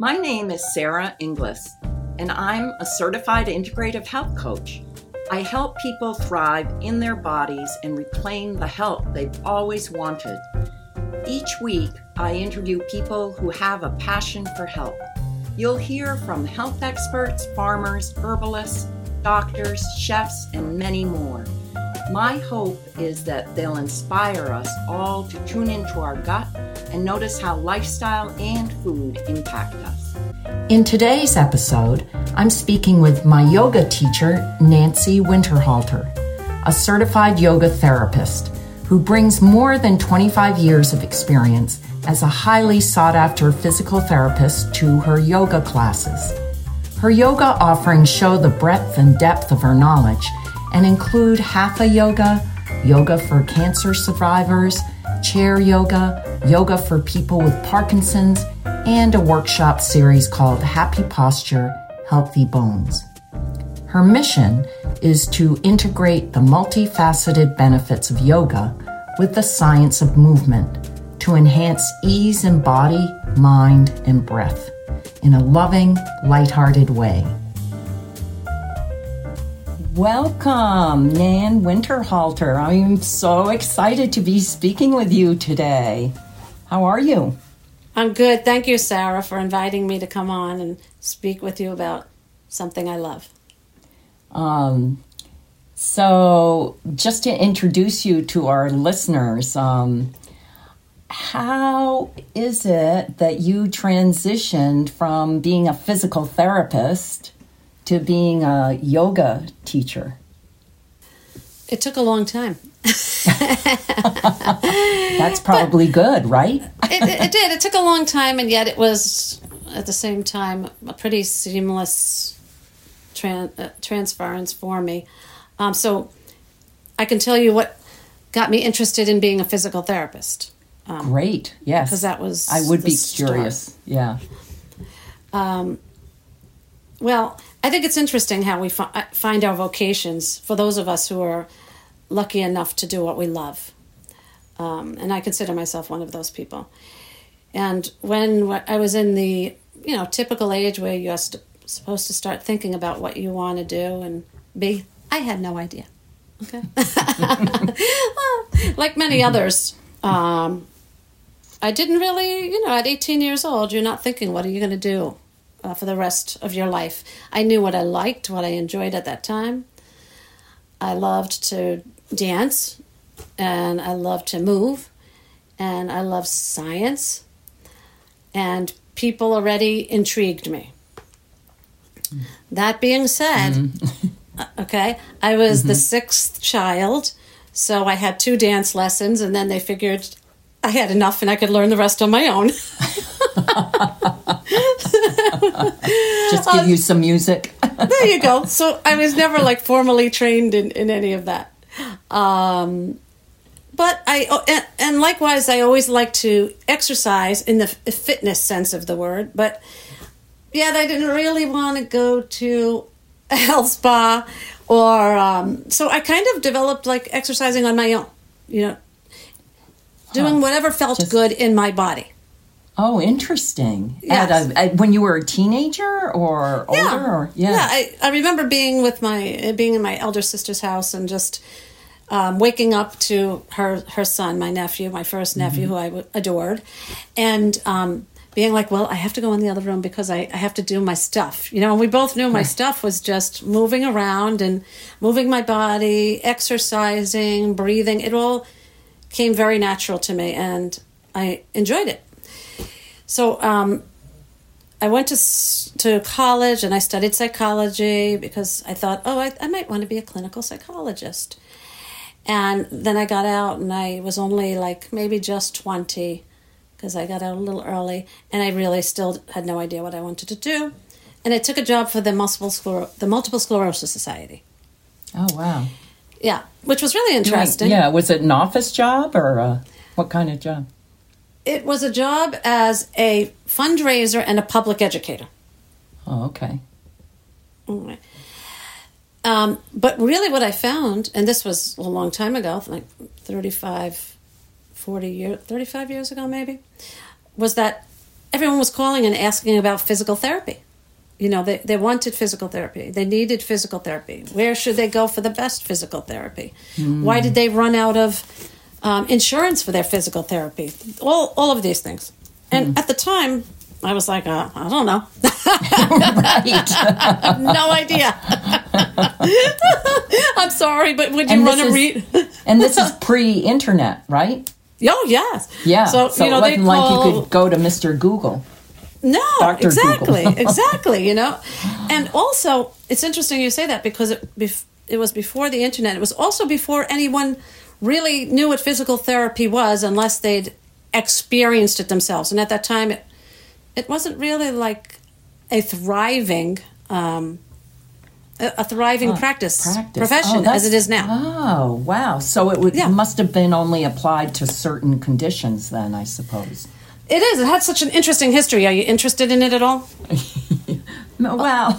My name is Sara Inglis, and I'm a certified integrative health coach. I help people thrive in their bodies and reclaim the health they've always wanted. Each week, I interview people who have a passion for health. You'll hear from health experts, farmers, herbalists, doctors, chefs, and many more. My hope is that they'll inspire us all to tune into our gut and notice how lifestyle and food impact us. In today's episode, I'm speaking with my yoga teacher, Nanci Winterhalter, a certified yoga therapist who brings more than 25 years of experience as a highly sought after physical therapist to her yoga classes. Her yoga offerings show the breadth and depth of her knowledge and include hatha yoga, yoga for cancer survivors, chair yoga, yoga for people with Parkinson's, and a workshop series called Happy Posture, Healthy Bones. Her mission is to integrate the multifaceted benefits of yoga with the science of movement to enhance ease in body, mind, and breath in a loving, lighthearted way. Welcome, Nan Winterhalter. I'm so excited to be speaking with you today. How are you? I'm good. Thank you, Sara, for inviting me to come on and speak with you about something I love. Um, so, just to introduce you to our listeners, um, how is it that you transitioned from being a physical therapist to being a yoga teacher? It took a long time. That's probably but good, right? it, it, did. It took a long time, and yet it was at the same time a pretty seamless tran- uh, transference for me. Um, so I can tell you what got me interested in being a physical therapist. Um, Great. Yes. Because that was. I would be curious. Start. Yeah. Um, well, I think it's interesting how we fi- uh, find our vocations for those of us who are lucky enough to do what we love. Um, and I consider myself one of those people. And when I was in the you know typical age where you're st- supposed to start thinking about what you want to do and be, I had no idea. Okay, like many others, um, I didn't really, you know, at 18 years old, you're not thinking, what are you going to do uh, for the rest of your life? I knew what I liked, what I enjoyed at that time. I loved to dance and I loved to move and I loved science and people already intrigued me. Mm. That being said, mm. okay, I was mm-hmm. the sixth child, so I had two dance lessons and then they figured I had enough and I could learn the rest on my own. Just give you some music. there you go. So I was never like formally trained in, in any of that. Um, but I, oh, and, and likewise, I always like to exercise in the fitness sense of the word, but yet I didn't really want to go to a health spa or, um, so I kind of developed like exercising on my own, you know, doing huh. whatever felt Just, good in my body. Oh, interesting. Yes. At a, at, when you were a teenager or older? Yeah. Or, yeah. yeah I, I remember being with my, being in my elder sister's house and just um, waking up to her, her son, my nephew, my first nephew mm-hmm. who I w- adored. And, um, being like, well, I have to go in the other room because I, I have to do my stuff. You know, and we both knew my stuff was just moving around and moving my body, exercising, breathing. It all came very natural to me and I enjoyed it. So um, I went to to college and I studied psychology because I thought, oh, I, I might want to be a clinical psychologist. And then I got out and I was only like maybe just 20 because I got out a little early and I really still had no idea what I wanted to do. And I took a job for the multiple, scler- the multiple sclerosis society. Oh, wow. Yeah, which was really interesting. Yeah, was it an office job or uh, what kind of job? It was a job as a fundraiser and a public educator. Oh, okay. Um, but really, what I found, and this was a long time ago, like 35, 40 years, 35 years ago maybe, was that everyone was calling and asking about physical therapy. You know, they, they wanted physical therapy. They needed physical therapy. Where should they go for the best physical therapy? Why did they run out of um, insurance for their physical therapy? All, all of these things. And at the time, I was like, uh, I don't know. right. no idea. I'm sorry, but would you And want this to is- read? and this is pre-internet, right? Oh yes. Yeah. So, So, you know it they wasn't like you could go to Mr. Google. No Dr. exactly exactly you know, and also it's interesting you say that because it bef- it was before the internet. It was also before anyone really knew what physical therapy was unless they'd experienced it themselves. And at that time, it it wasn't really like a thriving. Um, a thriving practice, Practice. profession Oh, as it is now. Oh, wow. So it would, Yeah. must have been only applied to certain conditions then, I suppose. It is. It had such an interesting history. Are you interested in it at all? Well,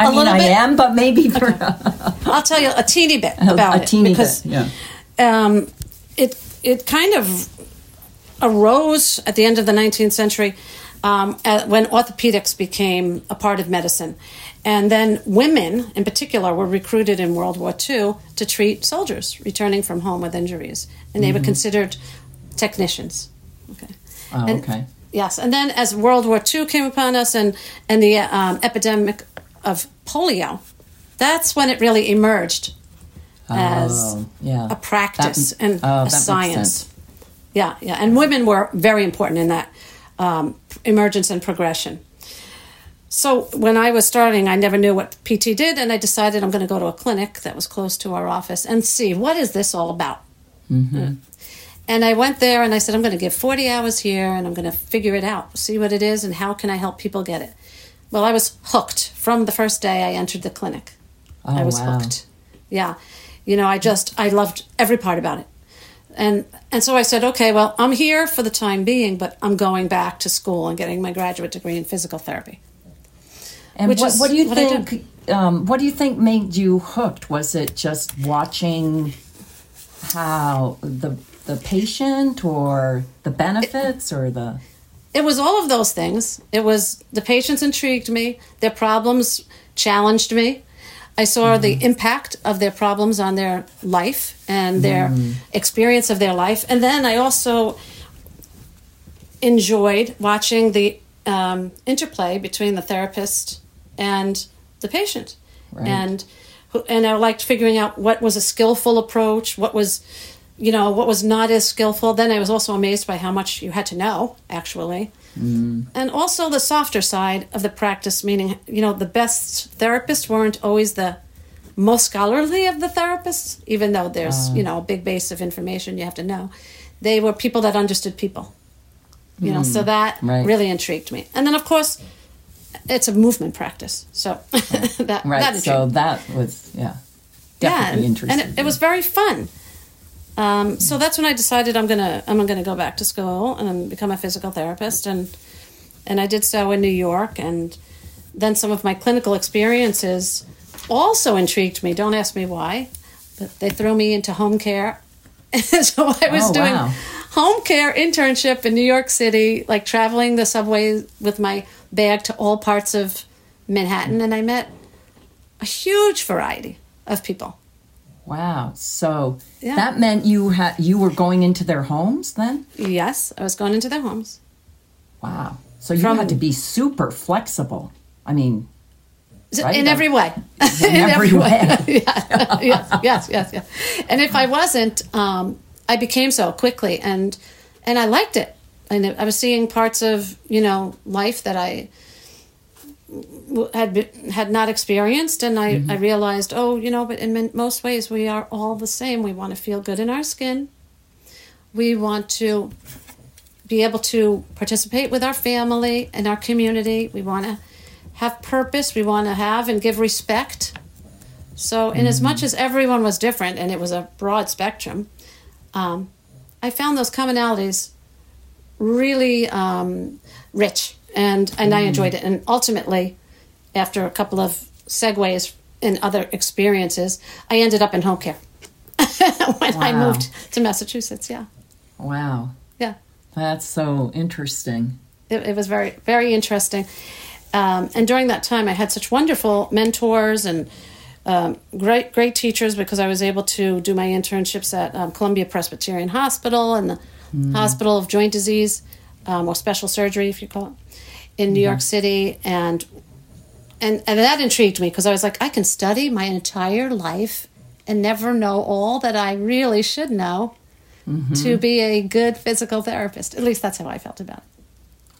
I mean, little I bit? am, but maybe for I'll tell you a teeny bit about a it teeny because bit. Yeah. um, it it kind of arose at the end of the 19th century um, at, when orthopedics became a part of medicine. And then women, in particular, were recruited in World War II to treat soldiers returning from home with injuries. And they were considered technicians. Okay. Oh, And- okay. Yes, and then as World War II came upon us and and the um, epidemic of polio, that's when it really emerged as Oh, yeah. a practice That- and oh, a science. Yeah, yeah, and women were very important in that um, emergence and progression. So when I was starting, I never knew what PT did, and I decided I'm going to go to a clinic that was close to our office and see what is this all about. Mm-hmm. And I went there and I said, I'm going to give 40 hours here and I'm going to figure it out, see what it is, and how can I help people get it. Well, I was hooked from the first day I entered the clinic. Oh, I was wow. hooked. Yeah. You know, I just, I loved every part about it. And, and so I said, okay, well, I'm here for the time being, but I'm going back to school and getting my graduate degree in physical therapy. And Which what, what do you what think? Um, what do you think made you hooked? Was it just watching how the the patient, or the benefits, or the It was all of those things. It was the patients intrigued me, their problems challenged me. I saw the impact of their problems on their life and their experience of their life. And then I also enjoyed watching the um, interplay between the therapist and the patient. Right. And and I liked figuring out what was a skillful approach, what was you know what was not as skillful. Then I was also amazed by how much you had to know actually. Mm-hmm. And also the softer side of the practice, meaning, you know, the best therapists weren't always the most scholarly of the therapists, even though there's, ah. you know, a big base of information you have to know. They were people that understood people. You know, so hmm. that right. really intrigued me. And then, of course, it's a movement practice. So that, right? that so that was yeah, yeah, definitely and, interesting. and it, it was very fun. Um, so that's when I decided I'm gonna I'm gonna go back to school and become a physical therapist, and and I did so in New York, and then some of my clinical experiences also intrigued me. Don't ask me why, but they threw me into home care, so I was Oh, doing wow. home care internship in New York City, like traveling the subway with my bag to all parts of Manhattan, and I met a huge variety of people. Wow. So Yeah. that meant you had you were going into their homes then? Yes, I was going into their homes. Wow. So you From- had to be super flexible. I mean, Right, In every way. in, every way. yeah, yes, yes, yes, yes. And if I wasn't, um, I became so quickly, and and I liked it. And I was seeing parts of you know life that I had be- had not experienced, and I, I realized, oh, you know, but in most ways we are all the same. We want to feel good in our skin. We want to be able to participate with our family and our community. We want to have purpose. We want to have and give respect. So, in as much as everyone was different and it was a broad spectrum, um, I found those commonalities really um, rich, and and I enjoyed it. And ultimately, after a couple of segues and other experiences, I ended up in home care when I moved to Massachusetts. Yeah, wow. yeah. That's so interesting. it, it was very very interesting. Um, and during that time, I had such wonderful mentors and um, great great teachers because I was able to do my internships at um, Columbia Presbyterian Hospital and the Hospital of Joint Disease um, or Special Surgery, if you call it, in New York mm-hmm. City, and and and that intrigued me because I was like, I can study my entire life and never know all that I really should know mm-hmm. to be a good physical therapist. At least that's how I felt about it.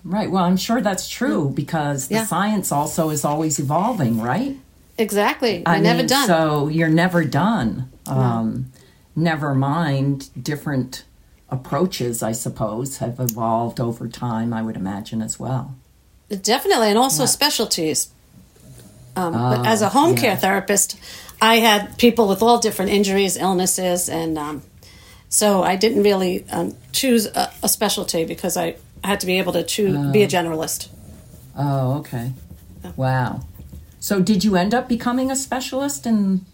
Right. Well, I'm sure that's true mm. because the Yeah. science also is always evolving, right? Exactly. I I never mean, done. So you're never done. Um, never mind different approaches, I suppose, have evolved over time, I would imagine as well. Definitely, and also Yeah. specialties. Um, but Oh, as a home yeah. care therapist, I had people with all different injuries, illnesses, and um, so I didn't really um, choose a, a specialty because I had to be able to choose, be a generalist. Oh, okay. Wow. So did you end up becoming a specialist in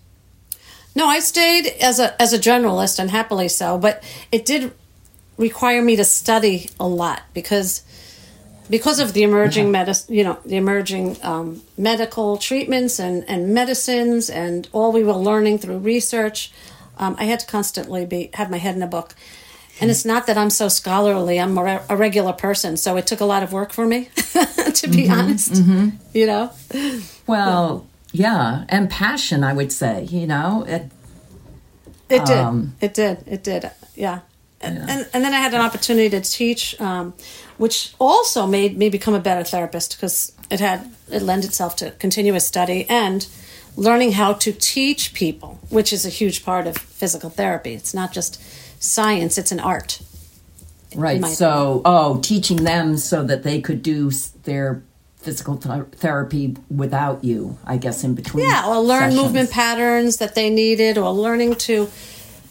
No, I stayed as a as a generalist, and happily so. But it did require me to study a lot because because of the emerging medicine, you know, the emerging um, medical treatments and and medicines, and all we were learning through research. Um, I had to constantly be have my head in a book. And it's not that I'm so scholarly; I'm a, re- a regular person, so it took a lot of work for me, to be honest. You know, well, yeah, and passion, I would say, you know. It, It did. Um, it did. It did. Yeah. And, and and then I had an opportunity to teach, um, which also made me become a better therapist because it had it lent itself to continuous study and learning how to teach people, which is a huge part of physical therapy. It's not just science; it's an art. right. So, oh, teaching them so that they could do their physical th- therapy without you, I guess, in between. Yeah, or learn sessions. movement patterns that they needed, or learning to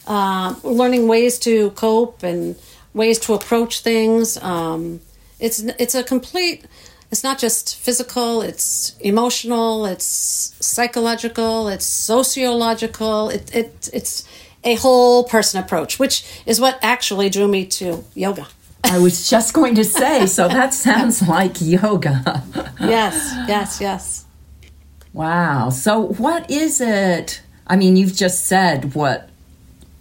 um, learning ways to cope and ways to approach things. Um, it's it's a complete. It's not just physical. It's emotional. It's psychological. It's sociological. It, it it's a whole person approach, which is what actually drew me to yoga. I was just going to say, so that sounds like yoga. Yes, yes, yes. Wow. So, what is it? I mean, you've just said what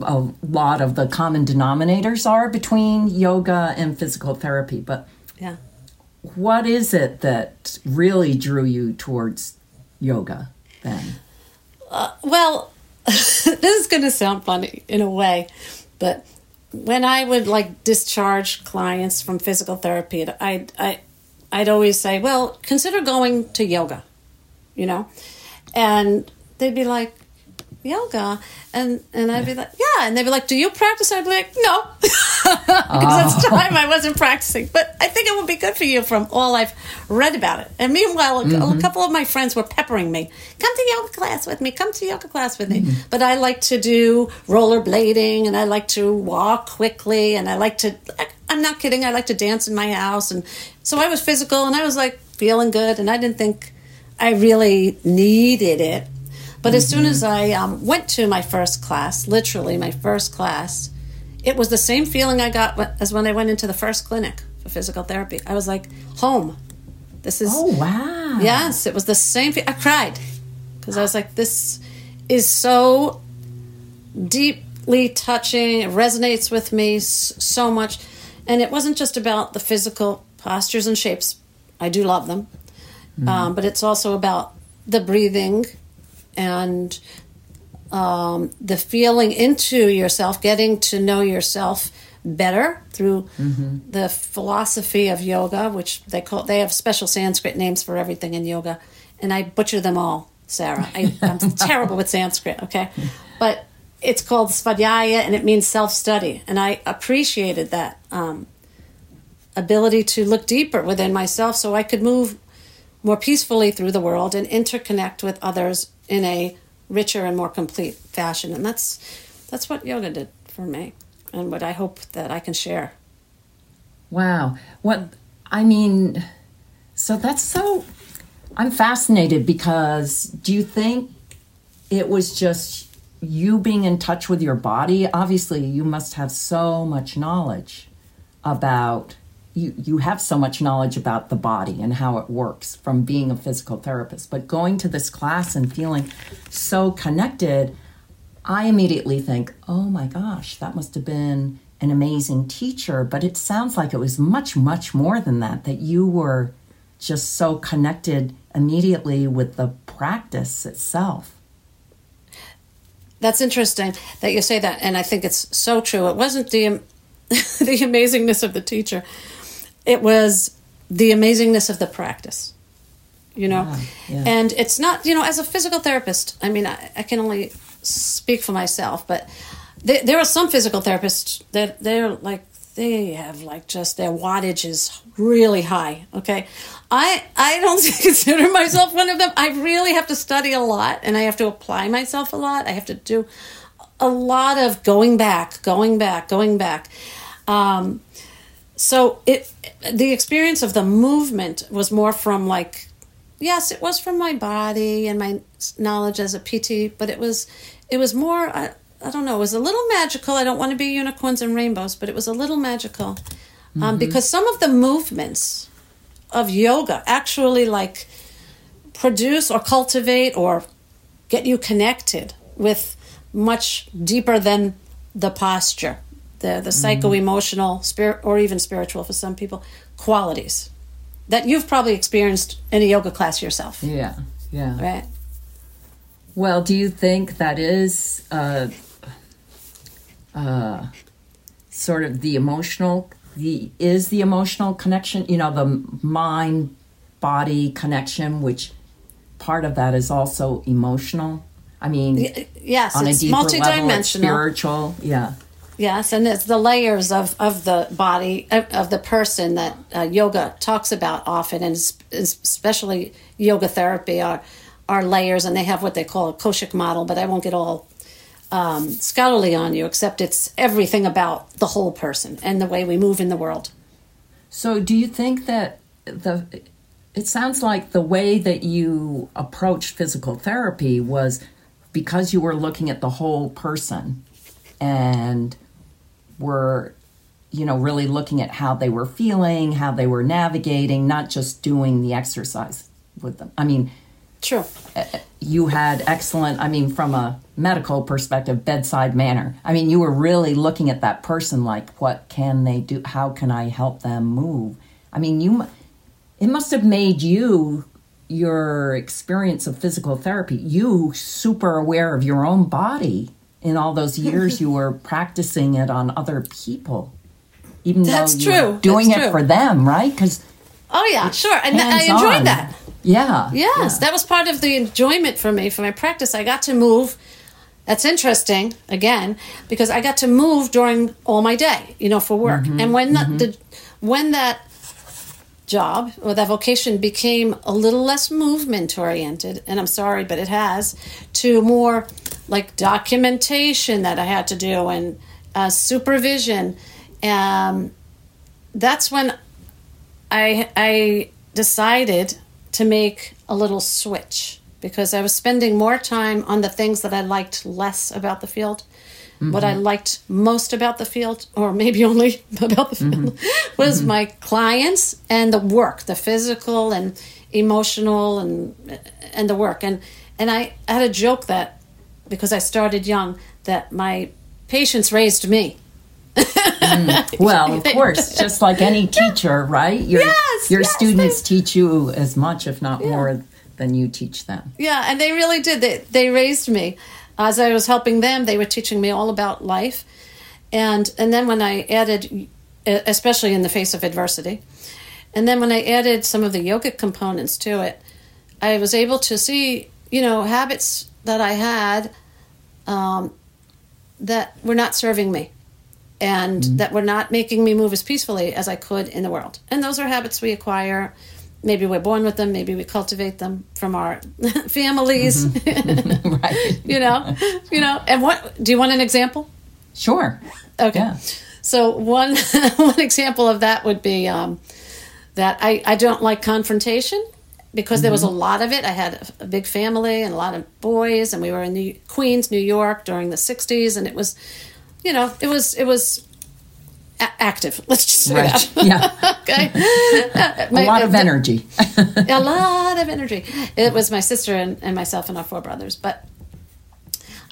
a lot of the common denominators are between yoga and physical therapy, but Yeah. what is it that really drew you towards yoga then? Uh, well, this is going to sound funny in a way, but when I would like discharge clients from physical therapy, I I I'd always say, "Well, consider going to yoga," you know, and they'd be like, "Yoga," and and I'd be like, "Yeah," and they'd be like, "Do you practice?" I'd be like, "No," because at the ah. time I wasn't practicing. But I think it would be good for you from all I've read about it. And meanwhile, a, a couple of my friends were peppering me, "Come to yoga class with me. Come to yoga class with me." Mm-hmm. But I like to do rollerblading, and I like to walk quickly, and I like to. I'm not kidding. I like to dance in my house, and so I was physical, and I was like feeling good, and I didn't think I really needed it. But as soon as I um, went to my first class, literally my first class, it was the same feeling I got as when I went into the first clinic for physical therapy. I was like, home. This is Oh, wow. Yes, it was the same. Fe- I cried because I was like, "This is so deeply touching. It resonates with me so much." And it wasn't just about the physical postures and shapes. I do love them, um, but it's also about the breathing and um, the feeling into yourself, getting to know yourself better through the philosophy of yoga, which they call they have special Sanskrit names for everything in yoga, and I butcher them all, Sara. I, I'm terrible with Sanskrit, okay, but it's called svadhyaya, and it means self study, and I appreciated that um, ability to look deeper within myself, so I could move more peacefully through the world and interconnect with others in a richer and more complete fashion and that's that's what yoga did for me and what i hope that i can share Wow. What I mean, so that's so I'm fascinated because do you think it was just you being in touch with your body? Obviously, you must have so much knowledge about you you have so much knowledge about the body and how it works from being a physical therapist but going to this class and feeling so connected i immediately think oh my gosh that must have been an amazing teacher. But it sounds like it was much much more than that that you were just so connected immediately with the practice itself. That's interesting that you say that and i think it's so true. It wasn't the the amazingness of the teacher it was the amazingness of the practice you know? Yeah, yeah. and it's not you know as a physical therapist i mean i, I can only speak for myself but there, there are some physical therapists that they're like they have like just their wattage is really high okay? I i don't consider myself one of them. I really have to study a lot and i have to apply myself a lot. I have to do a lot of going back going back going back. Um, so it the experience of the movement was more from like yes it was from my body and my knowledge as a pt but it was it was more I, I don't know it was a little magical. I don't want to be unicorns and rainbows but it was a little magical. Um, because some of the movements of yoga actually like produce or cultivate or get you connected with much deeper than the posture the the psycho-emotional spirit or even spiritual for some people qualities that you've probably experienced in a yoga class yourself yeah yeah right Well, do you think that is uh, uh, sort of the emotional? The is the emotional connection? You know, the mind body connection, which part of that is also emotional. I mean, yes on a it's deeper level, spiritual. Yeah, Yes, and it's the layers of, of the body of, of the person that uh, yoga talks about often, and especially yoga therapy are are layers, and they have what they call a Koshik model. But I won't get all um, scholarly on you, except it's everything about the whole person and the way we move in the world. So, do you think that the it sounds like the way that you approached physical therapy was because you were looking at the whole person and were you know really looking at how they were feeling, how they were navigating, not just doing the exercise with them. I mean, True. Uh, you had excellent i mean from a medical perspective bedside manner i mean you were really looking at that person like what can they do how can i help them move i mean you it must have made you your experience of physical therapy you super aware of your own body in all those years you were practicing it on other people even That's though you were true. doing That's it true. for them right because Oh yeah, sure, and I enjoyed that. yeah Yes, that was part of the enjoyment for me for my practice. I got to move. That's interesting again because I got to move during all my day, you know, for work. Mm-hmm. And when that mm-hmm. the when that job or that vocation became a little less movement oriented, and I'm sorry, but it has, to more like documentation that I had to do and uh, supervision. Um, that's when I I decided to make a little switch because I was spending more time on the things that I liked less about the field. What I liked most about the field, or maybe only about the field, was my clients and the work, the physical and emotional and and the work. And and I had a joke that because I started young that my patients raised me. Mm. Well, of course, just like any teacher, right? Your, Yes, your yes, students teach you as much, if not more, than you teach them. Yeah, and they really did. They they raised me. As I was helping them, they were teaching me all about life. And and then when I added especially in the face of adversity. And then when I added some of the yogic components to it, I was able to see, you know, habits that I had um, that were not serving me and that were not making me move as peacefully as I could in the world. And those are habits we acquire. Maybe we're born with them, maybe we cultivate them from our families. right. you know, you know. And what do you want an example? Sure. Okay. Yeah. So one one example of that would be um, that I, I don't like confrontation because there was a mm-hmm. lot of it. I had a, a big family and a lot of boys, and we were in New, Queens, New York during the '60s, and it was, you know, it was it was a- active. Let's just say Right. that. Yeah. okay. A lot of energy. a lot of energy. It was my sister and, and myself and our four brothers. But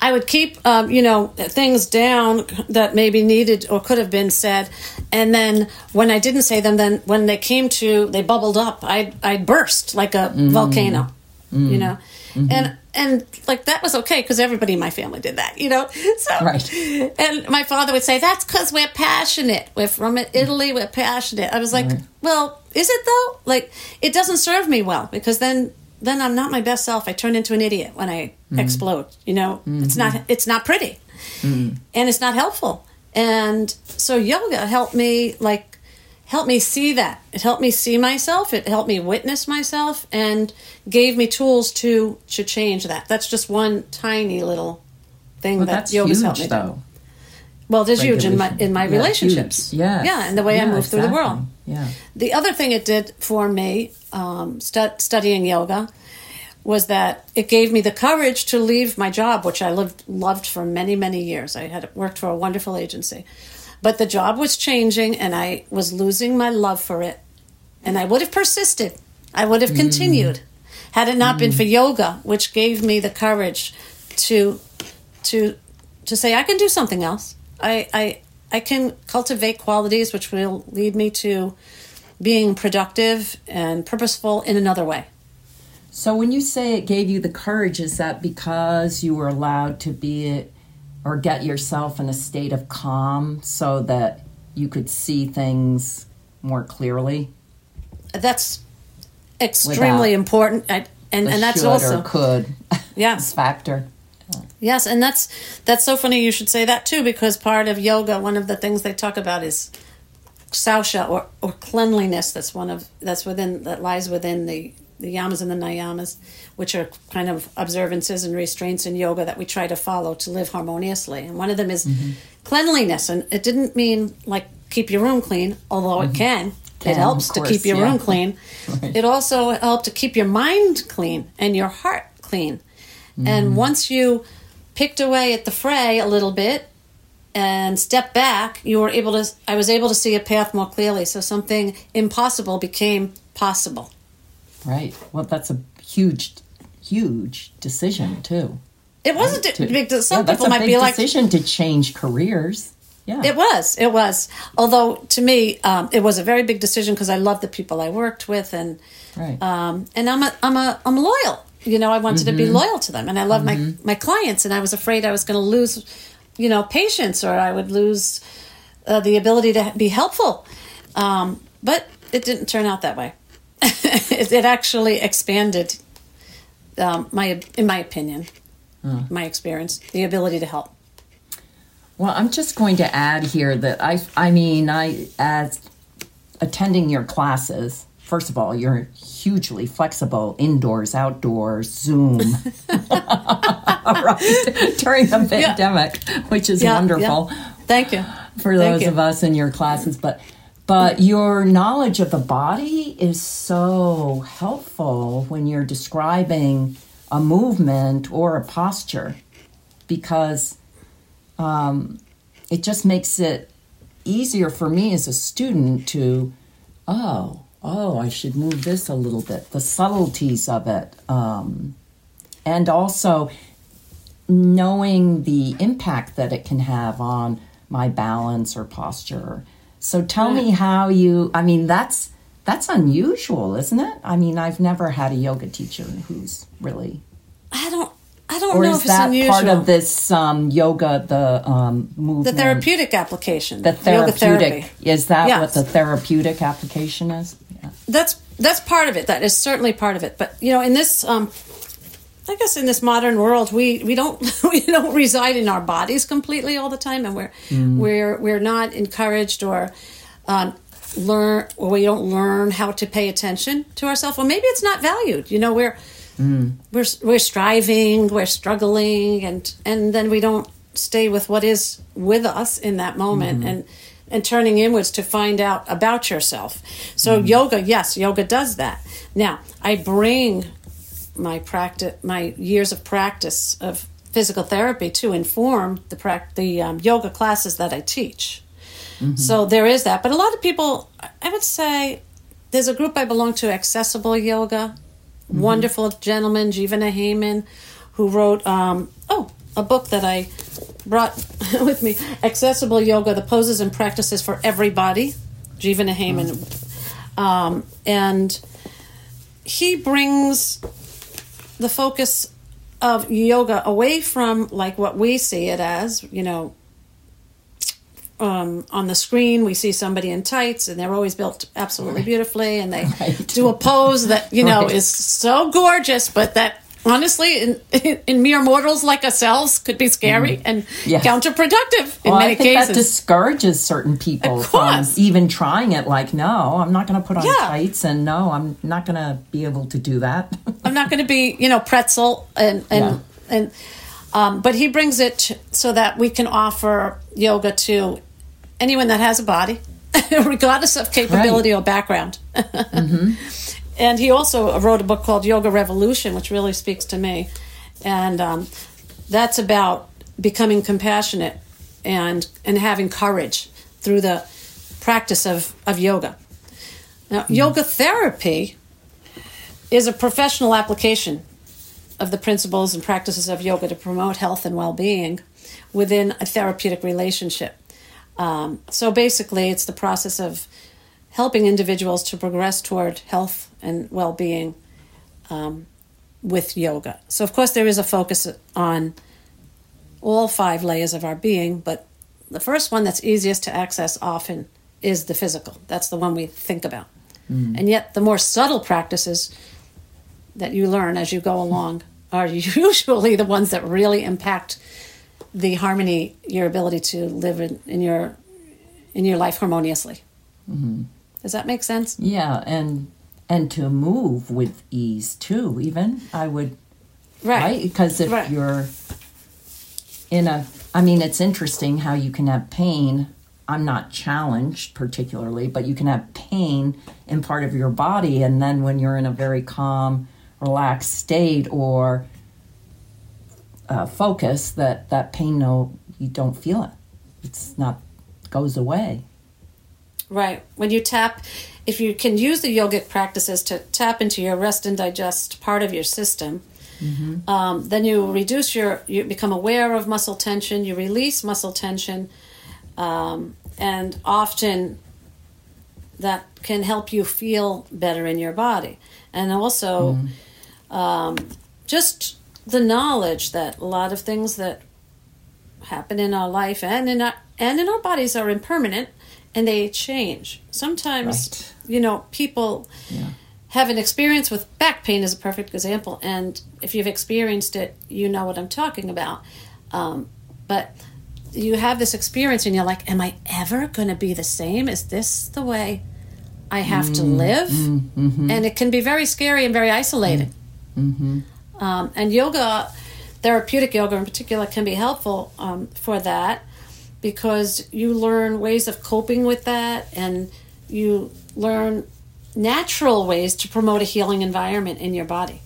I would keep, um, you know, things down that maybe needed or could have been said, and then when I didn't say them, then when they came to, they bubbled up. I I burst like a mm. volcano, you mm. know, mm-hmm. and and like that was okay because everybody in my family did that, you know. So Right. and my father would say, "That's because we're passionate. We're from Italy. We're passionate." I was like, "Well, is it though? Like, it doesn't serve me well because then then I'm not my best self. I turn into an idiot when I mm-hmm. explode. You know, mm-hmm. it's not it's not pretty, mm-hmm. and it's not helpful. And so yoga helped me like helped me see that. It helped me see myself. It helped me witness myself, and gave me tools to to change that. That's just one tiny little thing Well, that yoga's huge, helped me do. Well, it is huge in my in my Yeah, relationships. Yes. Yeah, and the way I Yeah, move through the world. Yeah. The other thing it did for me, um, stu- studying yoga, was that it gave me the courage to leave my job, which I lived loved for many many years. I had worked for a wonderful agency, but the job was changing, and I was losing my love for it. And I would have persisted. I would have continued, had it not been for yoga, which gave me the courage to to to say I can do something else. I I I can cultivate qualities which will lead me to being productive and purposeful in another way. So when you say it gave you the courage, is that because you were allowed to be or get yourself in a state of calm so that you could see things more clearly? That's extremely Without important. I, and and that's also could yes factor. Yes, and that's that's so funny. You should say that too because part of yoga, one of the things they talk about is saucha or, or cleanliness. That's one of that's within that lies within the the yamas and the niyamas, which are kind of observances and restraints in yoga that we try to follow to live harmoniously. And one of them is Mm-hmm. cleanliness, and it didn't mean like keep your room clean, although it can. Mm-hmm. Can, it helps of to keep your yeah. room clean. Right. It also helped to keep your mind clean and your heart clean. Mm-hmm. And once you picked away at the fray a little bit and stepped back, you were able to. I was able to see a path more clearly. So something impossible became possible. Right. Well, that's a huge, huge decision too. It wasn't To- a big. Some yeah, that's people might big be like, decision to change careers. Yeah. It was. It was. Although to me, um, it was a very big decision because I love the people I worked with, and right. um, and I'm a I'm a I'm loyal. You know, I wanted to be Mm-hmm. loyal to them, and I love my my clients, and I was afraid I was going to lose, you know, patience, or I would lose uh, the ability to be helpful. Um, but it didn't turn out that way. it, it actually expanded um, my, in my opinion, my experience, the ability to help. Well, I'm just going to add here that I, I mean, I, as attending your classes, first of all, you're hugely flexible indoors, outdoors, Zoom, right, during the pandemic, which is Yeah, wonderful yeah. Thank you. for Thank those you. of us in your classes. But, but your knowledge of the body is so helpful when you're describing a movement or a posture because um, it just makes it easier for me as a student to, oh, oh, I should move this a little bit, the subtleties of it. Um, and also knowing the impact that it can have on my balance or posture. So tell me how you, I mean, that's. That's unusual, isn't it? I mean, I've never had a yoga teacher who's really I don't. I don't or know is if it's unusual. part of this um, yoga, the um, movement? the therapeutic application, The therapeutic. Is that Yes. what the therapeutic application is? Yeah. That's that's part of it. That is certainly part of it. But you know, in this, um, I guess, in this modern world, we we don't we don't reside in our bodies completely all the time, and we're we're we're not encouraged or. Um, learn or we don't learn how to pay attention to ourselves Well, maybe it's not valued you know we're Mm. we're we're striving we're struggling and and then we don't stay with what is with us in that moment mm-hmm. and and turning inwards to find out about yourself. So mm-hmm. yoga yes yoga does that. Now i bring my practice my years of practice of physical therapy to inform the prac- the um, yoga classes that i teach. Mm-hmm. So there is that. But a lot of people, I would say, there's a group I belong to, Accessible Yoga. Wonderful gentleman, Jivana Heyman, who wrote, um, oh, a book that I brought with me Accessible Yoga, the poses and practices for everybody. Jivana Heyman. Um, and he brings the focus of yoga away from like what we see it as, you know, um, on the screen we see somebody in tights and they're always built absolutely beautifully and they Right. do a pose that you know Right. is so gorgeous but that honestly in, in mere mortals like ourselves could be scary and Mm-hmm. Yes. counterproductive in well, many I think cases that discourages certain people from even trying it. Like, no, I'm not going to put on Yeah. tights, and no, I'm not going to be able to do that. I'm not going to be, you know, pretzel and and Yeah. and. Um, but he brings it so that we can offer yoga to anyone that has a body, regardless of capability or background. And he also wrote a book called Yoga Revolution, which really speaks to me, and um, that's about becoming compassionate and and having courage through the practice of of yoga. Now, yoga therapy is a professional application of the principles and practices of yoga to promote health and well being within a therapeutic relationship. Um, so basically, it's the process of helping individuals to progress toward health and well being um, with yoga. So, of course, there is a focus on all five layers of our being, but the first one that's easiest to access often is the physical. That's the one we think about. And yet, the more subtle practices that you learn as you go along are usually the ones that really impact the harmony, your ability to live in, in your in your life harmoniously. Mm-hmm. Does that make sense? yeah, and and to move with ease too. Even I would right because if Right. you're in a i mean it's interesting how you can have pain i'm not challenged particularly but you can have pain in part of your body and then when you're in a very calm relaxed state or uh, focus that that pain no you don't feel it it's not goes away Right. When you tap, if you can use the yogic practices to tap into your rest and digest part of your system, um, then you reduce your, you become aware of muscle tension, you release muscle tension, um, and often that can help you feel better in your body. And also, um, just the knowledge that a lot of things that happen in our life and in our and in our bodies are impermanent and they change. Sometimes, Right. you know, people Yeah. have an experience with back pain is a perfect example, and if you've experienced it, you know what I'm talking about. Um, but you have this experience, and you're like, "Am I ever going to be the same? Is this the way I have to mm-hmm. live?" Mm-hmm. And it can be very scary and very isolating. Mm-hmm. Um, and yoga, therapeutic yoga in particular, can be helpful um, for that because you learn ways of coping with that and you learn natural ways to promote a healing environment in your body.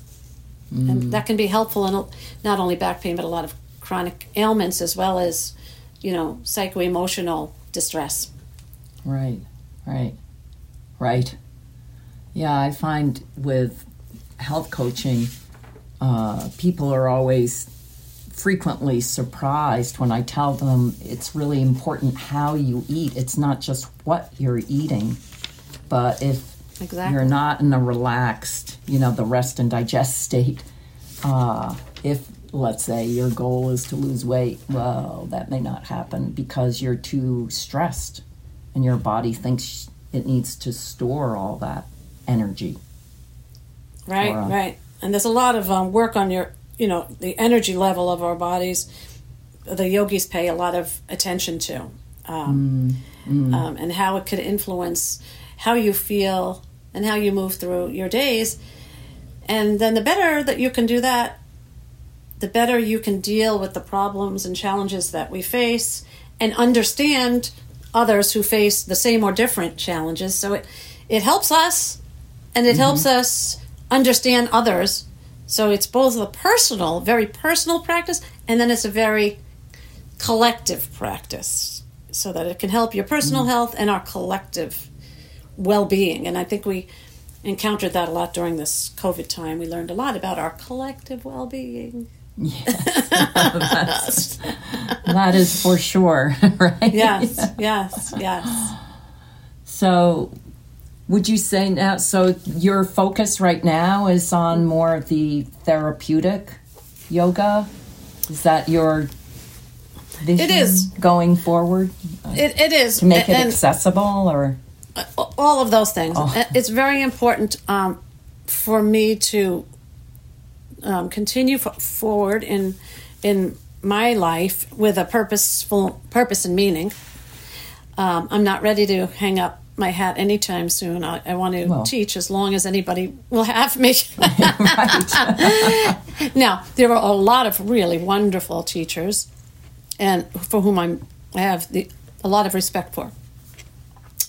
And that can be helpful in not only back pain, but a lot of chronic ailments as well as, you know, psycho emotional distress. Right, right, right. Yeah, I find with health coaching, uh, people are always frequently surprised when I tell them it's really important how you eat. It's not just what you're eating, but if Exactly. you're not in a relaxed, you know, the rest and digest state, uh, if let's say your goal is to lose weight, well, that may not happen because you're too stressed and your body thinks it needs to store all that energy. Right, Or, right. And there's a lot of um, work on your, you know, the energy level of our bodies. The yogis pay a lot of attention to, um, Um, and how it could influence how you feel and how you move through your days. And then the better that you can do that, the better you can deal with the problems and challenges that we face and understand others who face the same or different challenges. So it, it helps us and it helps us understand others. So it's both a personal, very personal practice, and then it's a very collective practice. so that it can help your personal Mm. health and our collective well-being. And I think we encountered that a lot during this COVID time. We learned a lot about our collective well-being. Yes, that is for sure, right? Yes, yes, yes. So, would you say now? So, your focus right now is on more of the therapeutic yoga. Is that your vision It is. going forward It, it is to make it and accessible, or all of those things. Oh. It's very important um, for me to um, continue f- forward in in my life with a purposeful purpose and meaning. Um, I'm not ready to hang up my hat anytime soon. I, I want to Well. teach as long as anybody will have me. now there are a lot of really wonderful teachers, and for whom I'm I have the, a lot of respect for.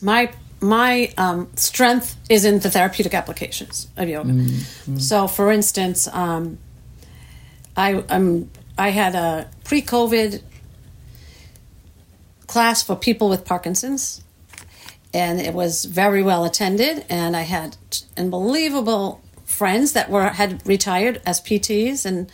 My my um, strength is in the therapeutic applications of yoga. So, for instance, um, I um, I had a pre-COVID class for people with Parkinson's, and it was very well attended. And I had unbelievable friends that were had retired as PTs, and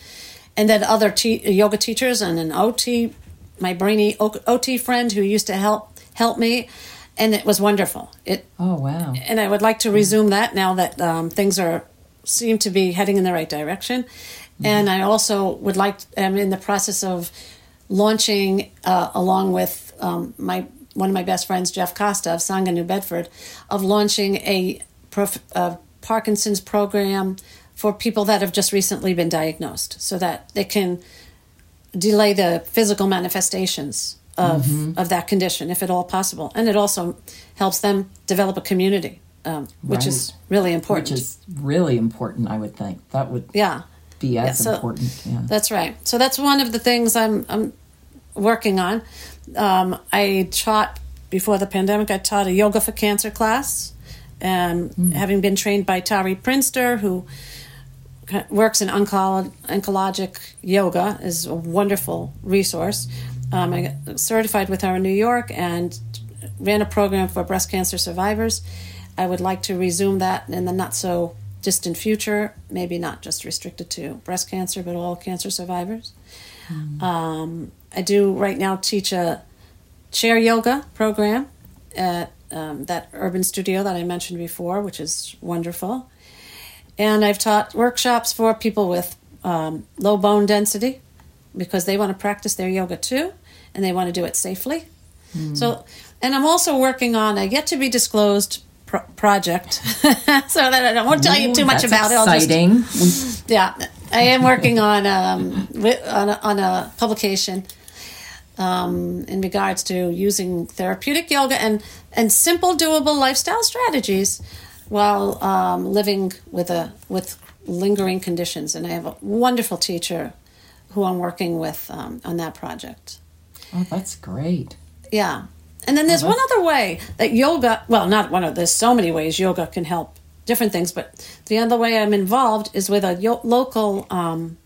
and then other te- yoga teachers and an OT, my brainy OT friend who used to help help me, and it was wonderful. It Oh wow! and I would like to resume that now that um, things are seem to be heading in the right direction. And I also would like. I'm in the process of launching, uh, along with um, my one of my best friends, Jeff Costa of Sangha, New Bedford, of launching a, prof, a Parkinson's program for people that have just recently been diagnosed, so that they can delay the physical manifestations of of that condition, if at all possible. And it also helps them develop a community, um, which is really important. Which is really important, I would think. That would yeah, be as so- important. Yeah. that's right. So that's one of the things I'm I'm working on. Um, I taught before the pandemic. I taught a yoga for cancer class, um, having been trained by Tari Prinster, who works in oncolo- oncologic yoga, is a wonderful resource. Um, I got certified with her in New York and ran a program for breast cancer survivors. I would like to resume that in the not so distant future, maybe not just restricted to breast cancer, but all cancer survivors. Um, I do right now teach a chair yoga program at um, that urban studio that I mentioned before, which is wonderful. And I've taught workshops for people with um, low bone density because they want to practice their yoga too and they want to do it safely. So, and I'm also working on a yet to be disclosed pro- project so that I won't tell you too much about it. Exciting. yeah, I am working on um on a, on a publication um, in regards to using therapeutic yoga and and simple, doable lifestyle strategies while um, living with a with lingering conditions. And I have a wonderful teacher who I'm working with um, on that project. oh, that's great. Yeah. And then there's one other way that yoga, well, not one of, there's so many ways yoga can help different things, but the other way I'm involved is with a yo- local um,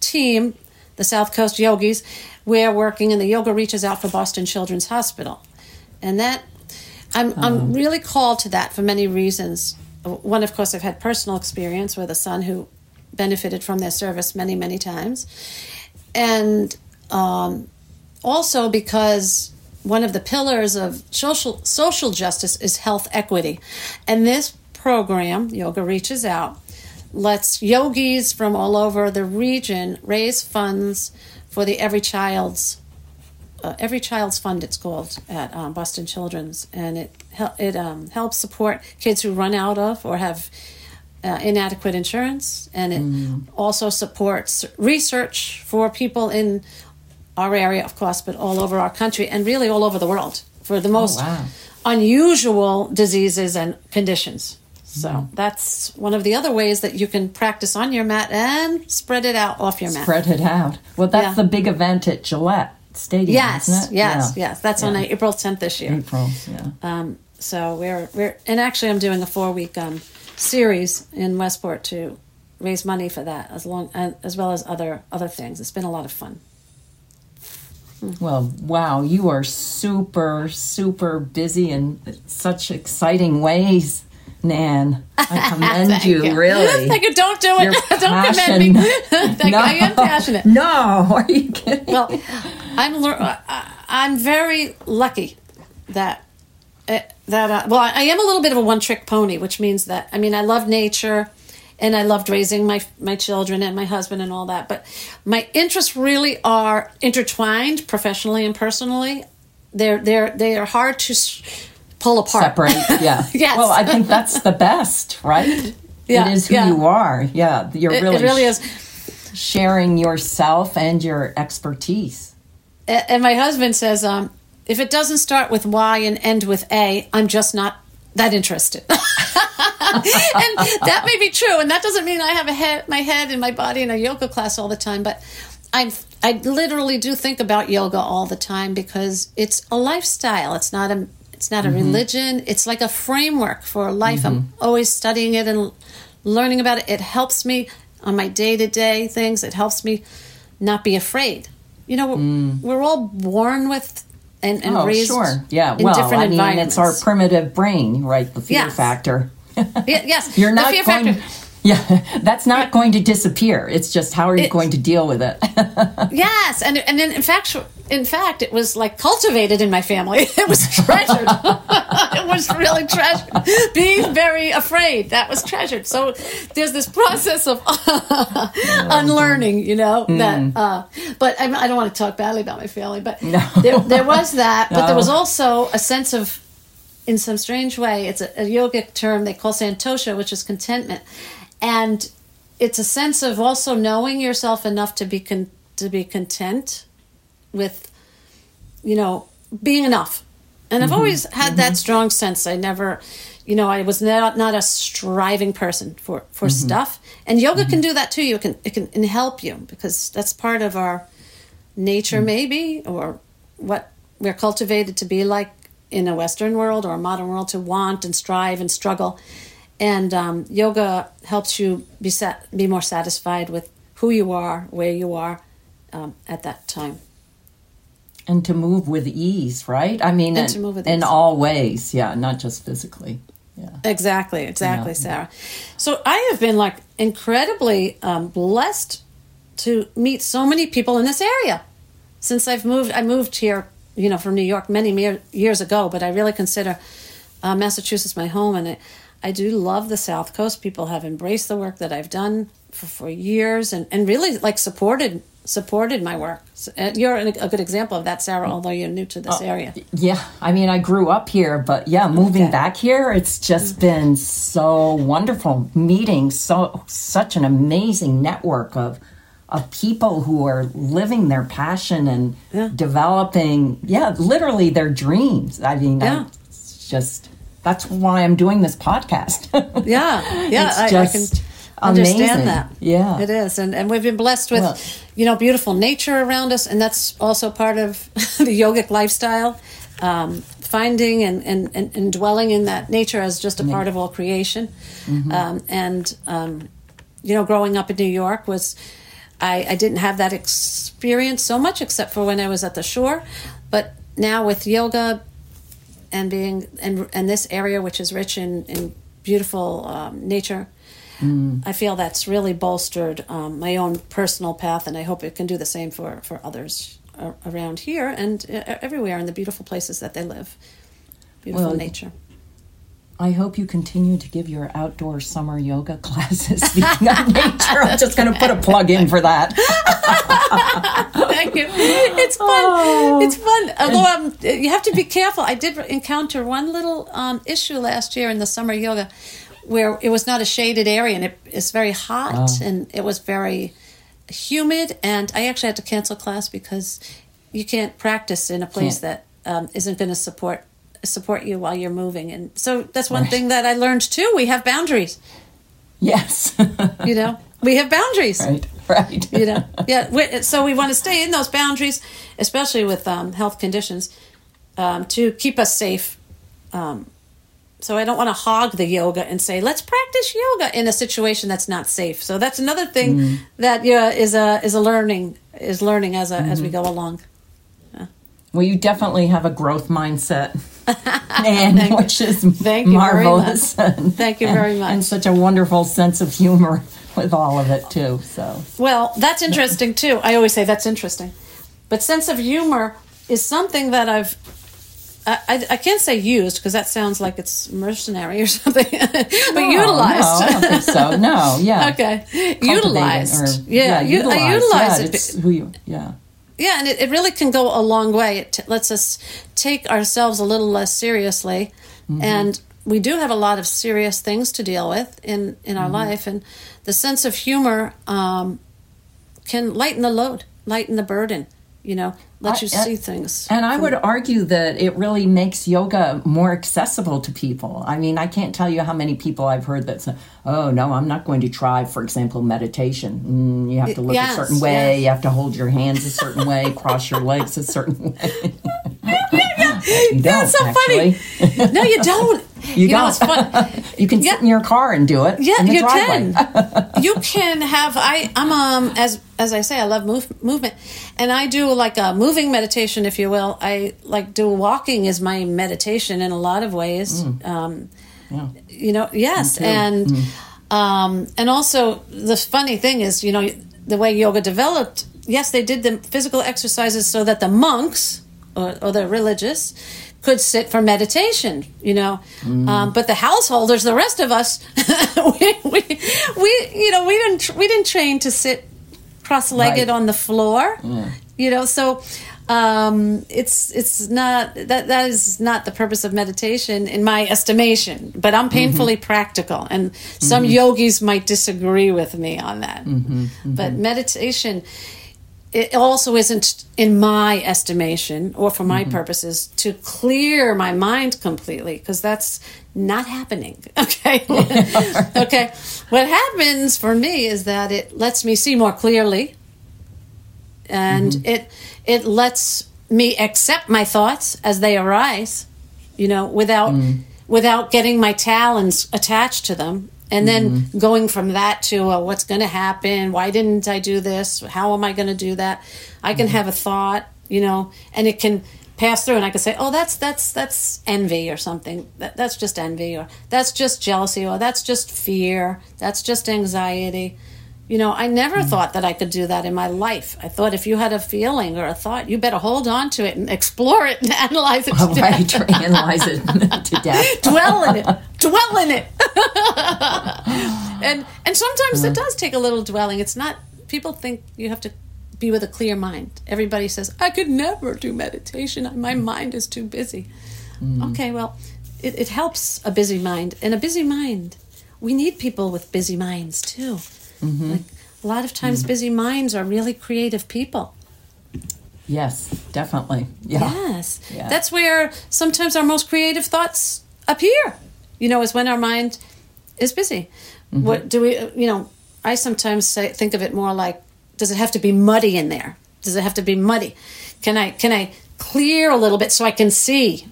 team, the South Coast Yogis. We're working and the yoga reaches out for Boston Children's Hospital. And that, I'm, I'm really called to that for many reasons. One, of course, I've had personal experience with a son who benefited from their service many, many times. And um, also because one of the pillars of social social justice is health equity, and this program, Yoga Reaches Out, lets yogis from all over the region raise funds for the Every Child's uh, Every Child's Fund. It's called at um, Boston Children's, and it it um, helps support kids who run out of or have uh, inadequate insurance, and it also supports research for people in our area, of course, but all over our country and really all over the world for the most wow. unusual diseases and conditions. So that's one of the other ways that you can practice on your mat and spread it out off your mat. Spread it out. Well, that's Yeah. the big event at Gillette Stadium, Yes, yes, Yeah. yes. That's on April 10th this year. April. Yeah. Um, so we're we're and actually I'm doing a four week um, series in Westport to raise money for that as long and as well as other other things. It's been a lot of fun. Well, wow, you are super, super busy in such exciting ways, Nan. I commend Thank you, really. Thank you. Don't do it. Your Don't commend me. you. I am passionate. No, are you kidding? Well, I'm lear- I- I'm very lucky that uh, that uh, well, I am a little bit of a one trick pony, which means that I mean I love nature, and I loved raising my my children and my husband and all that. But my interests really are intertwined professionally and personally. They're they're they are hard to pull apart. Separate, yeah. Yes. Well, I think that's the best, right? Yeah, it is who yeah. you are. Yeah, you're It, really, it really is. sharing yourself and your expertise. And my husband says, um, if it doesn't start with Y and end with A, I'm just not that interested. and that may be true, and that doesn't mean I have a head, my head and my body in a yoga class all the time. But I'm, I literally do think about yoga all the time because it's a lifestyle. It's not a, it's not a mm-hmm. religion. It's like a framework for life. I'm mm-hmm. always studying it and learning about it. It helps me on my day to day things. It helps me not be afraid. You know, we're, mm. we're all born with and, and Oh, raised sure. Yeah. in well, different I mean, environments. it's our primitive brain, right? The fear Yes. factor. Yes, You're the not fear going. factor. Yeah, that's not going to disappear. It's just how are you It's- going to deal with it? Yes, and and then in fact, in fact, it was like cultivated in my family. It was treasured. it was really treasured. Being very afraid that was treasured. So there's this process of unlearning, you know. That, uh, but I, I don't want to talk badly about my family, but there, there was that. But there was also a sense of in some strange way, it's a, a yogic term they call santosha, which is contentment, and it's a sense of also knowing yourself enough to be con- to be content with, you know, being enough. And I've mm-hmm. always had that mm-hmm. strong sense. I never, you know, I was not not a striving person for for mm-hmm. stuff. And yoga can do that too. You can it can, it can help you because that's part of our nature, mm. maybe, or what we're cultivated to be like in a Western world or a modern world to want and strive and struggle. And um, yoga helps you be sat, be more satisfied with who you are, where you are um, at that time. and to move with ease, right? I mean, And in, to move with in ease. all ways. Yeah, not just physically. Yeah. Exactly, exactly, Yeah. Sara. So I have been like incredibly um, blessed to meet so many people in this area since I've moved. I moved here, you know, from New York many years ago, but I really consider uh, Massachusetts my home, and I, I do love the South Coast. People have embraced the work that I've done for, for years, and, and really like supported supported my work. So, uh, you're a good example of that, Sara. Although you're new to this area. Yeah, I mean, I grew up here, but yeah, moving Okay. back here, it's just been so wonderful meeting so such an amazing network of of people who are living their passion and Yeah. developing, yeah, literally their dreams. I mean, Yeah. I, it's just that's why I'm doing this podcast. Yeah, yeah, I, I can understand amazing. that. Yeah. it is, and and we've been blessed with, Well- you know, beautiful nature around us, and that's also part of the yogic lifestyle. Um, finding and, and, and, and dwelling in that nature as just a part of all creation, Mm-hmm. um, and um, you know, growing up in New York was. I, I didn't have that experience so much except for when I was at the shore. But now with yoga, and being and and this area which is rich in in beautiful um, nature i feel that's really bolstered um, my own personal path and i hope it can do the same for for others around here and uh, everywhere in the beautiful places that they live. Beautiful Well, nature I hope you continue to give your outdoor summer yoga classes. Speaking of nature, I'm just going to put a plug in for that. Thank you. It's fun. Oh. It's fun. Although um, you have to be careful. I did encounter one little um, issue last year in the summer yoga where it was not a shaded area and it, it's very hot and it was very humid. And I actually had to cancel class because you can't practice in a place Can't. that um, isn't going to support support you while you're moving. And so that's one Right. thing that I learned too. We have boundaries. Yes. You know, we have boundaries right, right. you know yeah so we want to stay in those boundaries especially with um, health conditions um, to keep us safe um, so i don't want to hog the yoga and say let's practice yoga in a situation that's not safe so that's another thing that yeah is a is a learning is learning as a as we go along Well, you definitely have a growth mindset, and which is Thank you very marvelous. much. and- Thank you very much. And such a wonderful sense of humor with all of it too. So Well, that's interesting too. I always say that's interesting. But sense of humor is something that I've. I, I, I can't say used because that sounds like it's mercenary or something, but No, utilized. No, I don't think so. No, yeah. okay, utilized. or- yeah, I utilized. utilize yeah, it. It's who you, yeah. Yeah, and it, it really can go a long way. It t- lets us take ourselves a little less seriously, and we do have a lot of serious things to deal with in in our life, and the sense of humor um, can lighten the load, lighten the burden. You know, let I- you see things. And I would argue that it really makes yoga more accessible to people. I mean, I can't tell you how many people I've heard that say, "Oh no, I'm not going to try." For example, meditation. Mm, you have to look Yes, a certain way. yes. You have to hold your hands a certain way, cross your legs a certain way. you That's so actually. funny. no, you don't. You, know, don't. it's fun. you can Yeah. sit in your car and do it. Yeah, you driveway. can. you can have. I I'm um as as I say, I love move, movement, and I do like a moving meditation, if you will. I like do walking is my meditation in a lot of ways. Um, Yeah. you know, yes, and um, and also the funny thing is, you know, the way yoga developed. Yes, they did the physical exercises so that the monks or, or the religious could sit for meditation. You know, mm. um, but the householders, the rest of us, we, we, we, you know, we didn't we didn't train to sit cross-legged Right. on the floor. Mm. You know, so um, it's it's not that that is not the purpose of meditation in my estimation. But I'm mm-hmm. painfully practical, and some mm-hmm. yogis might disagree with me on that. Mm-hmm. But meditation. It also isn't, in my estimation, or for my mm-hmm. purposes, to clear my mind completely, because that's not happening. Okay. okay. What happens for me is that it lets me see more clearly and mm-hmm. it it lets me accept my thoughts as they arise you know without mm. without getting my talons attached to them and then going from that to uh, what's going to happen? Why didn't i do this? How am i going to do that? I can have a thought you know and it can pass through and i can say oh that's that's that's envy or something. That, that's just envy or that's just jealousy or that's just fear. That's just anxiety you know, I never hmm. thought that I could do that in my life. I thought if you had a feeling or a thought, you better hold on to it and explore it and analyze it. to right, death. analyze it to death. Dwell in it. Dwell in it. and and sometimes it hmm. does take a little dwelling. It's not people think you have to be with a clear mind. Everybody says, I could never do meditation. My mind is too busy. Hmm. Okay, well, it, it helps a busy mind. And a busy mind, we need people with busy minds too. Like a lot of times, busy minds are really creative people. Yes, definitely. Yeah. Yes. Yeah. That's where sometimes our most creative thoughts appear. You know, is when our mind is busy. Mm-hmm. What do we, you know, I sometimes say, think of it more like, does it have to be muddy in there? Does it have to be muddy? Can I, can I clear a little bit so I can see,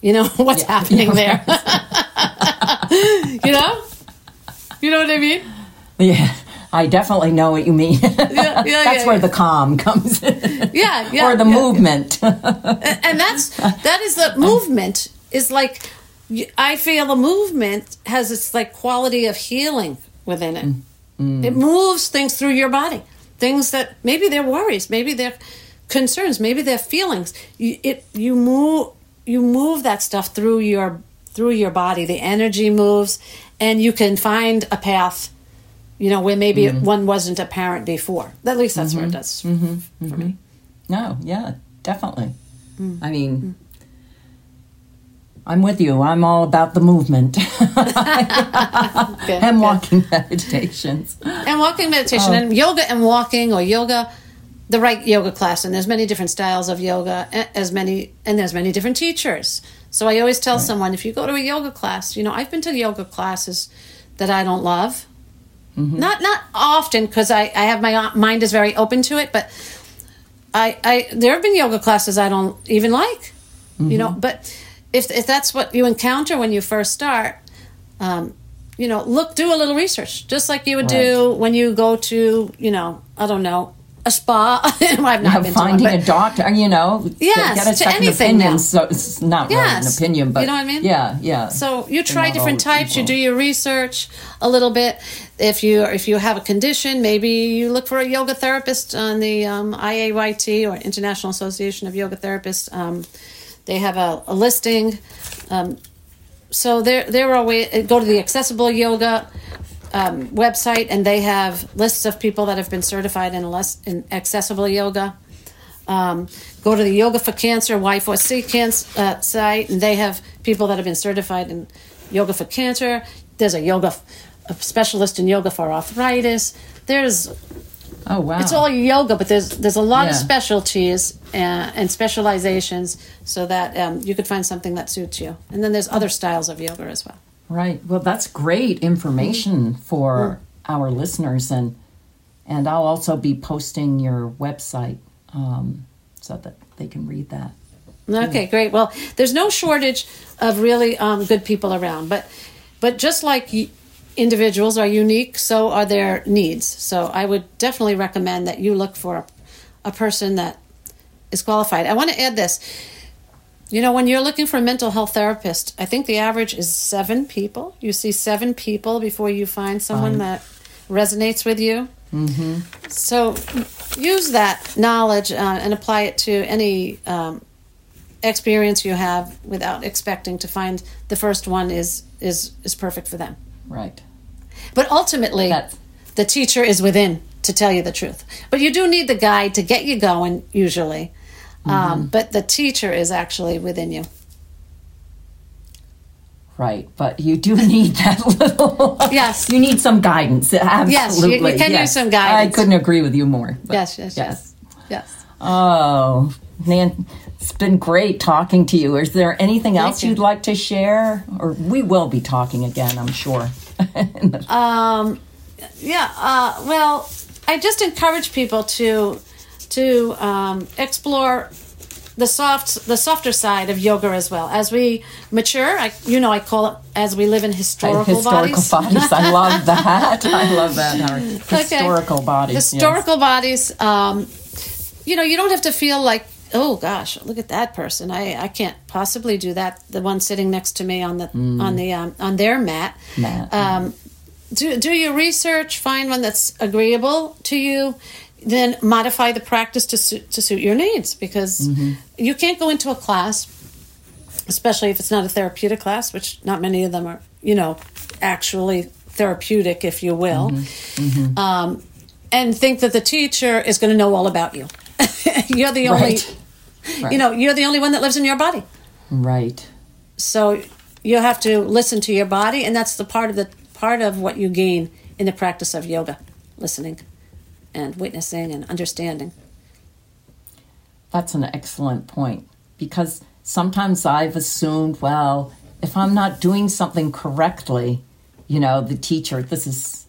you know, what's Yeah. happening there? you know? You know what I mean? Yeah, I definitely know what you mean. yeah, That's yeah, where yeah. the calm comes in. Yeah, yeah. or the yeah, yeah. movement. and that's that is the movement is like I feel the movement has its like quality of healing within it. Mm, mm. It moves things through your body, things that maybe they're worries, maybe they're concerns, maybe they're feelings. You, it you move you move that stuff through your through your body. The energy moves, and you can find a path. You know where maybe mm-hmm. one wasn't apparent before. At least that's where it mm-hmm. does for mm-hmm. me. no, yeah, definitely. Mm. I mean, mm. I'm with you. I'm all about the movement Good, and good. walking meditations. and walking meditation oh. and yoga and walking or yoga the right yoga class and there's many different styles of yoga as many and there's many different teachers so i always tell someone if you go to a yoga class you know i've been to yoga classes that i don't love Mm-hmm. not not often because I, I have my uh, mind is very open to it but i i there have been yoga classes i don't even like you know mm-hmm. but if if that's what you encounter when you first start um, you know, look, do a little research, just like you would do when you go to, you know, I don't know, a spa. I've not Yeah, been finding one, a doctor, you know, Yes, get a to second anything opinion. now. So it's not really an opinion, but you know what I mean? Yeah, yeah. So you try different types. You do your research a little bit. If you if you have a condition, maybe you look for a yoga therapist on the um, IAYT or International Association of Yoga Therapists. Um, they have a, a listing. Um, so there there are ways. Go to the Accessible Yoga um, website, and they have lists of people that have been certified in, less, in accessible yoga. Um, go to the Yoga for Cancer Y4C cancer, uh, site, and they have people that have been certified in yoga for cancer. There's a yoga, a specialist in yoga for arthritis. There's Oh wow! it's all yoga, but there's there's a lot of specialties uh, and specializations, so that um, you could find something that suits you. And then there's other styles of yoga as well. Right. Well, that's great information Mm-hmm. for our listeners, and and I'll also be posting your website um, so that they can read that. Okay, great. Well, there's no shortage of really um, good people around, but but just like individuals are unique, so are their needs. So I would definitely recommend that you look for a, a person that is qualified. I want to add this. You know, when you're looking for a mental health therapist, I think the average is seven people. You see seven people before you find someone that resonates with you. Mm-hmm. So use that knowledge uh, and apply it to any um, experience you have without expecting to find the first one is is is perfect for them. Right. But ultimately, That's- the teacher is within to tell you the truth. But you do need the guide to get you going, usually. Um, but the teacher is actually within you. Right. But you do need that little. Yes. You need some guidance. Absolutely. Yes, you can use some guidance. I couldn't agree with you more. Yes, yes, yes, yes. Oh, Nan, it's been great talking to you. Is there anything else you. you'd like to share? Or we will be talking again, I'm sure. Um, yeah. Uh, well, I just encourage people to to um, explore the soft the softer side of yoga as well as we mature. I, you know, I call it as we live in historical, historical bodies. I love that. I love that. Our historical bodies. yes. Historical bodies. Um, you know, you don't have to feel like, oh gosh, look at that person. I, I can't possibly do that. The one sitting next to me on the on the um, on their mat. Mat, Um, do do your research. Find one that's agreeable to you. Then modify the practice to suit to suit your needs because mm-hmm. you can't go into a class especially if it's not a therapeutic class, which not many of them are, you know, actually therapeutic, if you will, mm-hmm. Mm-hmm. Um, and think that the teacher is going to know all about you. you're the only, Right. Right. you know, you're the only one that lives in your body. Right. So you have to listen to your body, and that's the part of the part of what you gain in the practice of yoga, listening, and witnessing and understanding. That's an excellent point because sometimes I've assumed, well, if I'm not doing something correctly, you know, the teacher, this is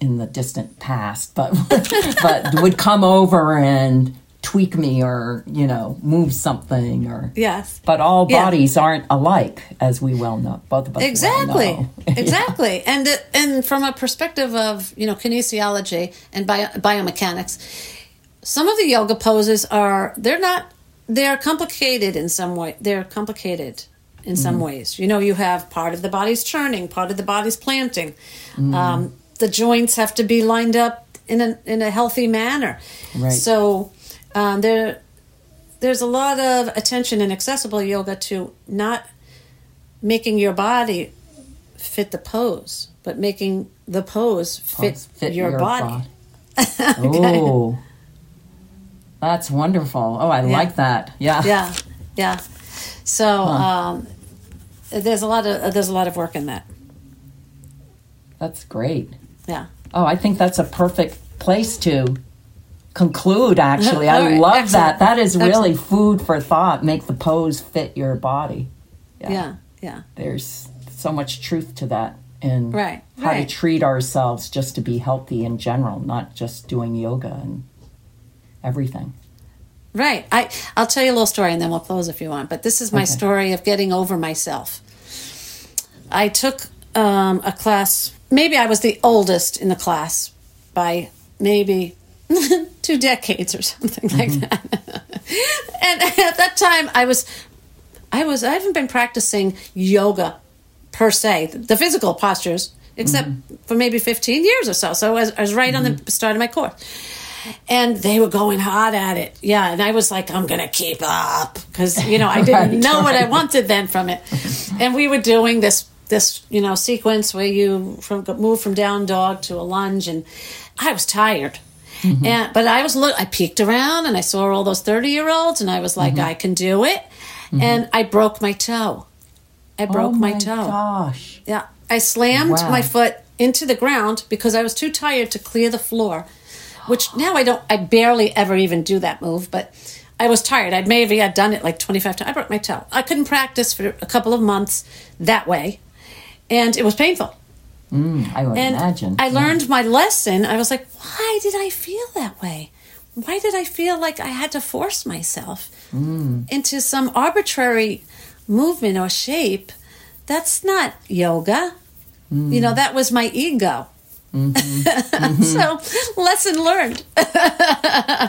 in the distant past, but but would come over and tweak me or, you know, move something or Yes. but all Yeah. bodies aren't alike, as we well know. Both of us well exactly know. exactly and it- and from a perspective of you know kinesiology and bio, biomechanics some of the yoga poses are they're not they're complicated in some way they're complicated in some Mm-hmm. ways you know you have part of the body's churning part of the body's planting Mm-hmm. um, the joints have to be lined up in a in a healthy manner Right. so um, there there's a lot of attention in accessible yoga to not making your body fit the pose, but making the pose fit, Pose fit your, your body. Oh, that's wonderful. Oh, I like that. Yeah. Yeah, yeah. So um, there's a lot of there's a lot of work in that. That's great. Yeah. Oh, I think that's a perfect place to conclude, actually. I right, love excellent. that. That is really food for thought. Make the pose fit your body. Yeah. Yeah. There's so much truth to that. And Right, how right. to treat ourselves just to be healthy in general, not just doing yoga and everything. Right. I I'll tell you a little story and then we'll close if you want. But this is my Okay. story of getting over myself. I took um, a class. Maybe I was the oldest in the class by maybe two decades or something like mm-hmm. that. and at that time, I was, I was, I haven't been practicing yoga per se, the physical postures, except mm-hmm. for maybe 15 years or so. So I was, I was right on the mm-hmm. start of my course. And they were going hard at it. Yeah. And I was like, I'm going to keep up. Because, you know, I didn't Right, know what I wanted then from it. And we were doing this, this, you know, sequence where you from move from down dog to a lunge. And I was tired. Mm-hmm. And, but I was look. I peeked around and I saw all those thirty year olds, and I was like, mm-hmm. I can do it. Mm-hmm. And I broke my toe. I broke oh my, my toe. gosh. Yeah, I slammed Wow. my foot into the ground because I was too tired to clear the floor. Which now I don't. I barely ever even do that move, but I was tired. I'd maybe I'd done it like twenty five times. I broke my toe. I couldn't practice for a couple of months that way, and it was painful. I would And imagine. I Yeah. learned my lesson. I was like, why did I feel that way? Why did I feel like I had to force myself Mm. into some arbitrary movement or shape? That's not yoga. You Mm. know, that was my ego. Mm-hmm. so, lesson learned.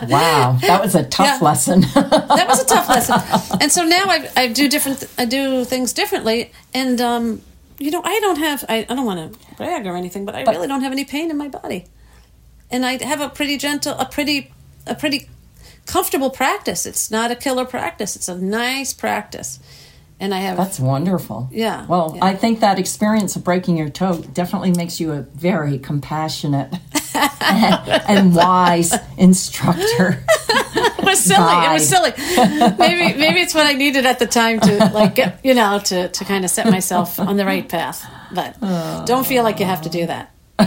Wow, that was a tough Yeah. lesson. that was a tough lesson. And so now I, I do different. I do things differently, and um, you know, I don't have. I, I don't want to brag or anything, but I really don't have any pain in my body, and I have a pretty gentle, a pretty, a pretty comfortable practice. It's not a killer practice. It's a nice practice, and I have. That's wonderful. Yeah, Well, yeah. I think that experience of breaking your toe definitely makes you a very compassionate and wise instructor. it was silly. It was silly. Maybe maybe it's what I needed at the time to like get you know to to kind of set myself on the right path. But oh. don't feel like you have to do that.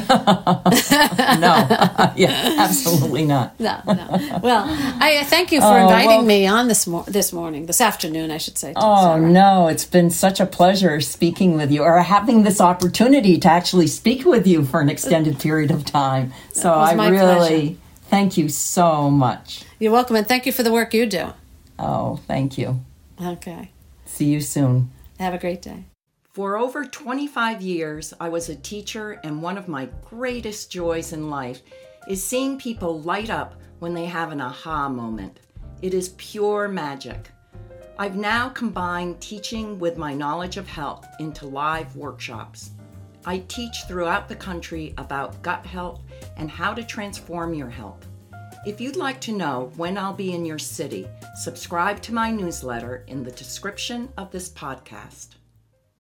No, yeah, absolutely not. No, no. Well, I uh, thank you for Oh, inviting well- me on this mor- this morning, this afternoon, I should say. Oh Sara. no, it's been such a pleasure speaking with you or having this opportunity to actually speak with you for an extended period of time. So I really pleasure. thank you so much. You're welcome, and thank you for the work you do. Oh, thank you. Okay. See you soon. Have a great day. For over 25 years, I was a teacher, and one of my greatest joys in life is seeing people light up when they have an aha moment. It is pure magic. I've now combined teaching with my knowledge of health into live workshops. I teach throughout the country about gut health and how to transform your health. If you'd like to know when I'll be in your city, subscribe to my newsletter in the description of this podcast.